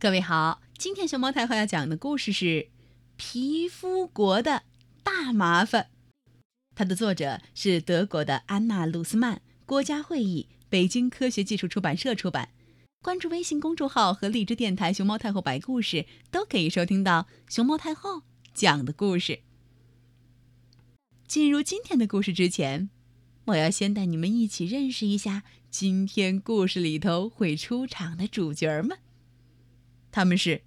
各位好，今天熊猫太后要讲的故事是《皮肤国的大麻烦》，它的作者是德国的安娜·鲁斯曼，国家会议，北京科学技术出版社出版。关注微信公众号和荔枝电台“熊猫太后”白故事，都可以收听到熊猫太后讲的故事。进入今天的故事之前，我要先带你们一起认识一下今天故事里头会出场的主角们。他们是：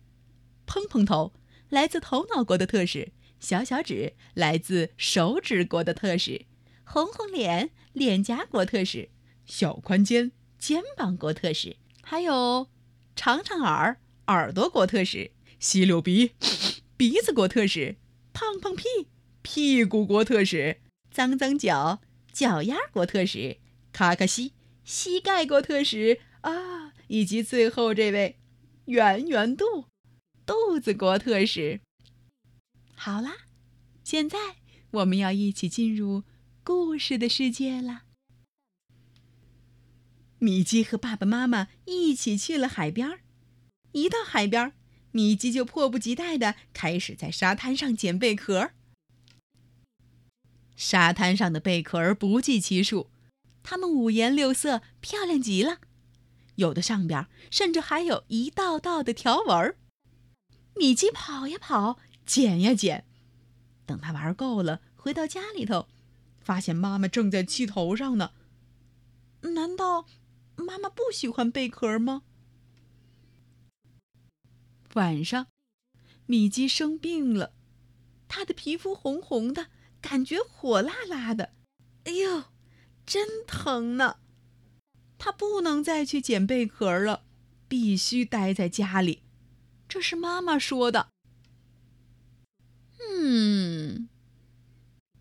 砰砰头，来自头脑国的特使；小小指，来自手指国的特使；红红脸，脸颊国特使；小宽肩，肩膀国特使。还有，长长耳耳朵国特使，吸溜鼻鼻子国特使，胖胖屁屁股国特使，脏脏脚脚丫国特使，卡卡西膝盖国特使啊，以及最后这位圆圆肚肚子国特使。好啦，现在我们要一起进入故事的世界了。米基和爸爸妈妈一起去了海边儿。一到海边，米基就迫不及待的开始在沙滩上捡贝壳。沙滩上的贝壳儿不计其数，它们五颜六色，漂亮极了。有的上边甚至还有一道道的条纹儿。米奇跑呀跑，捡呀捡。等他玩够了，回到家里头，发现妈妈正在气头上呢。难道？妈妈不喜欢贝壳吗？晚上，米奇生病了，他的皮肤红红的，感觉火辣辣的，哎呦，真疼呢！他不能再去捡贝壳了，必须待在家里。这是妈妈说的。嗯，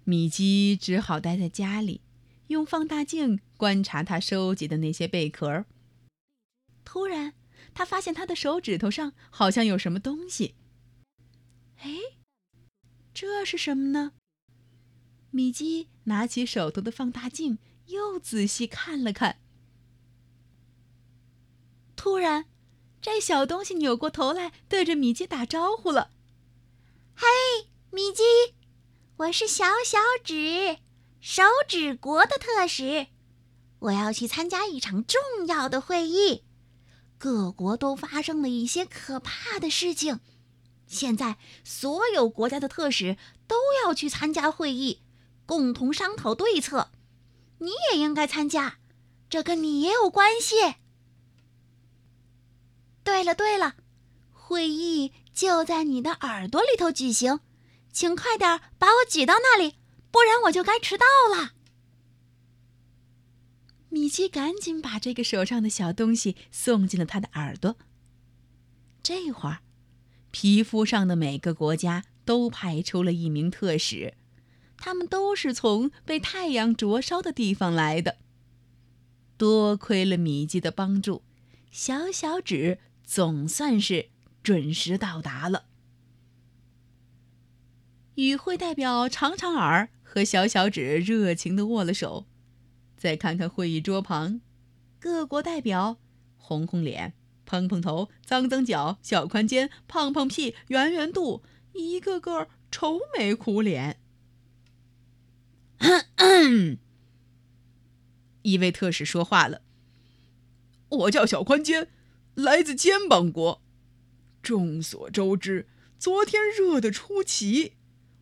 米基只好待在家里。用放大镜观察他收集的那些贝壳。突然，他发现他的手指头上好像有什么东西。哎，这是什么呢？米基拿起手头的放大镜，又仔细看了看。突然，这小东西扭过头来，对着米基打招呼了：“嘿，米基，我是小小指。”手指国的特使，我要去参加一场重要的会议。各国都发生了一些可怕的事情，现在所有国家的特使都要去参加会议，共同商讨对策。你也应该参加，这跟你也有关系。对了对了，会议就在你的耳朵里头举行，请快点把我举到那里。不然我就该迟到了。米奇赶紧把这个手上的小东西送进了他的耳朵。这会儿，皮肤上的每个国家都派出了一名特使，他们都是从被太阳灼烧的地方来的。多亏了米奇的帮助，小小指总算是准时到达了。与会代表长长耳。和小小指热情地握了手，再看看会议桌旁，各国代表红红脸、蓬蓬头、脏脏脚、小宽肩、胖胖屁、圆圆肚，一个个愁眉苦脸。一位特使说话了：“我叫小宽肩，来自肩膀国。众所周知，昨天热得出奇。”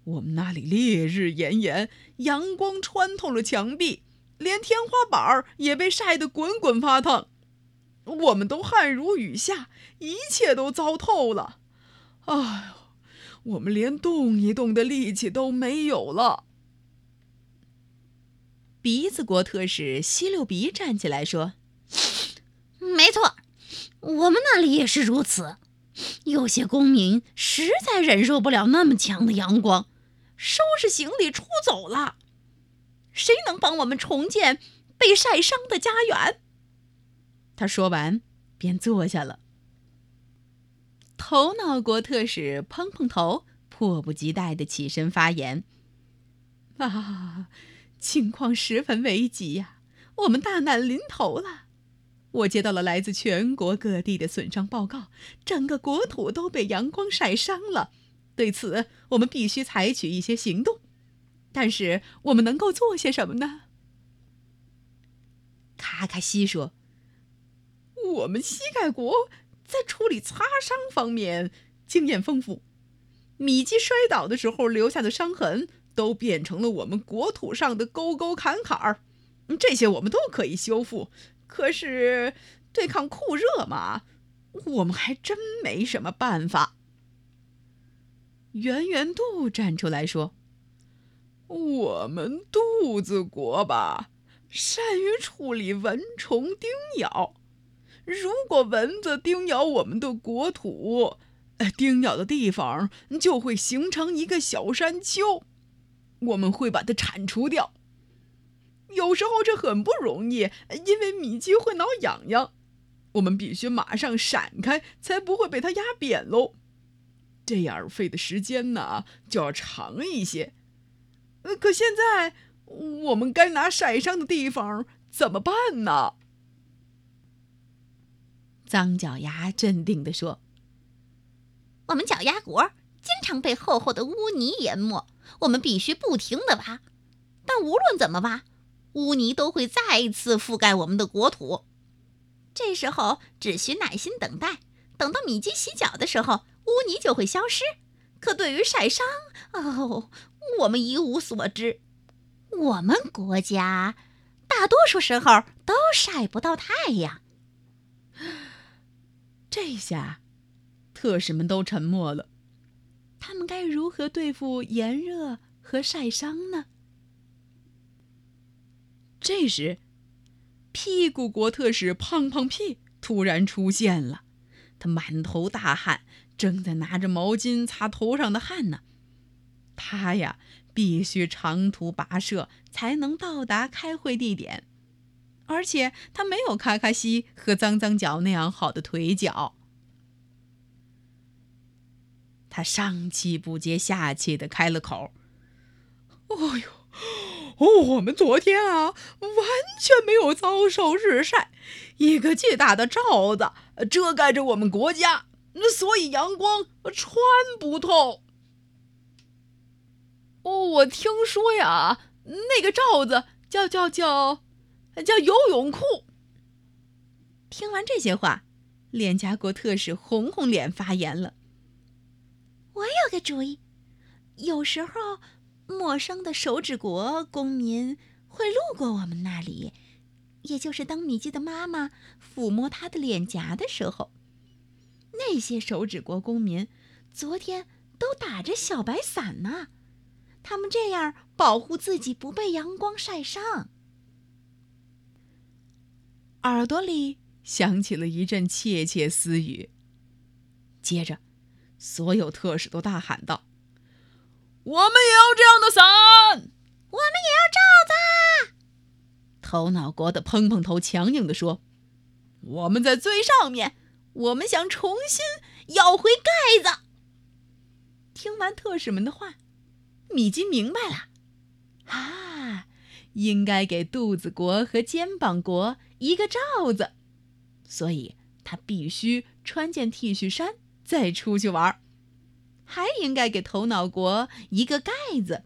我们那里烈日炎炎，阳光穿透了墙壁，连天花板也被晒得滚滚发烫。我们都汗如雨下，一切都糟透了。哎呦，我们连动一动的力气都没有了。鼻子国特使吸溜鼻站起来说：“没错，我们那里也是如此。有些公民实在忍受不了那么强的阳光。”收拾行李出走了，谁能帮我们重建被晒伤的家园？他说完，便坐下了。头脑国特使碰碰头迫不及待地起身发言：“啊，情况十分危急呀，我们大难临头了。我接到了来自全国各地的损伤报告，整个国土都被阳光晒伤了。对此，我们必须采取一些行动。但是，我们能够做些什么呢？卡卡西说：“我们膝盖国在处理擦伤方面经验丰富。米基摔倒的时候留下的伤痕，都变成了我们国土上的沟沟坎坎儿。这些我们都可以修复。”可是，对抗酷热嘛，我们还真没什么办法。圆圆肚站出来说：“我们肚子国吧，善于处理蚊虫叮咬。如果蚊子叮咬我们的国土，叮咬的地方就会形成一个小山丘，我们会把它铲除掉。”有时候这很不容易，因为米基会挠痒痒，我们必须马上闪开，才不会被它压扁喽。这样费的时间呢就要长一些。可现在我们该拿晒伤的地方怎么办呢？脏脚丫镇定地说：“我们脚丫国经常被厚厚的污泥淹没，我们必须不停地挖。但无论怎么挖。”污泥都会再次覆盖我们的国土，这时候只需耐心等待，等到米基洗脚的时候，污泥就会消失。可对于晒伤，哦，我们一无所知。我们国家大多数时候都晒不到太阳。这下，特使们都沉默了。他们该如何对付炎热和晒伤呢？这时，屁股国特使胖胖屁突然出现了。他满头大汗，正在拿着毛巾擦头上的汗呢。他呀，必须长途跋涉才能到达开会地点，而且他没有卡卡西和脏脏脚那样好的腿脚。他上气不接下气的开了口：“哦呦！”哦，我们昨天啊，完全没有遭受日晒，一个巨大的罩子遮盖着我们国家，那所以阳光穿不透。哦，我听说呀，那个罩子叫叫叫，叫游泳裤。听完这些话，脸颊国特使红红脸发言了：“我有个主意，有时候。”陌生的手指国公民会路过我们那里，也就是当米基的妈妈抚摸他的脸颊的时候，那些手指国公民昨天都打着小白伞呢。他们这样保护自己不被阳光晒伤。耳朵里响起了一阵窃窃私语，接着，所有特使都大喊道。我们也要这样的伞，我们也要罩子。头脑国的砰砰头强硬地说：“我们在最上面，我们想重新要回盖子。”听完特使们的话，米基明白了，啊，应该给肚子国和肩膀国一个罩子，所以他必须穿件 T 恤衫再出去玩。还应该给头脑国一个盖子，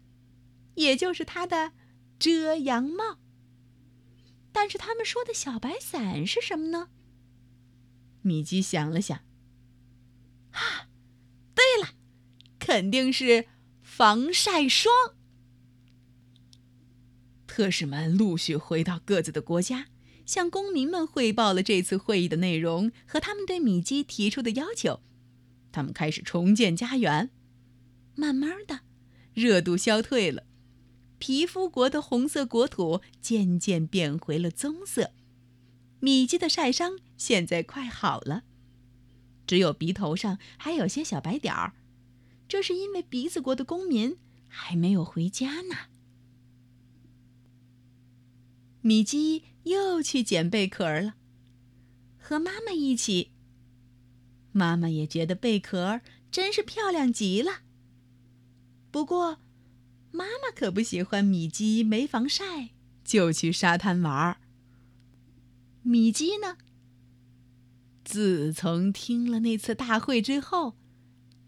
也就是他的遮阳帽。但是他们说的小白伞是什么呢？米基想了想，啊，对了，肯定是防晒霜。特使们陆续回到各自的国家，向公民们汇报了这次会议的内容和他们对米基提出的要求。他们开始重建家园，慢慢的，热度消退了，皮肤国的红色国土渐渐变回了棕色。米基的晒伤现在快好了，只有鼻头上还有些小白点儿，这是因为鼻子国的公民还没有回家呢。米基又去捡贝壳了，和妈妈一起。妈妈也觉得贝壳真是漂亮极了。不过，妈妈可不喜欢米基没防晒就去沙滩玩儿。米基呢，自从听了那次大会之后，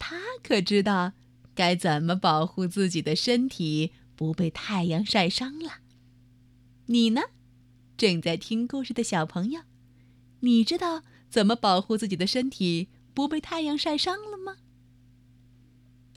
他可知道该怎么保护自己的身体不被太阳晒伤了。你呢，正在听故事的小朋友，你知道怎么保护自己的身体不被太阳晒伤了吗？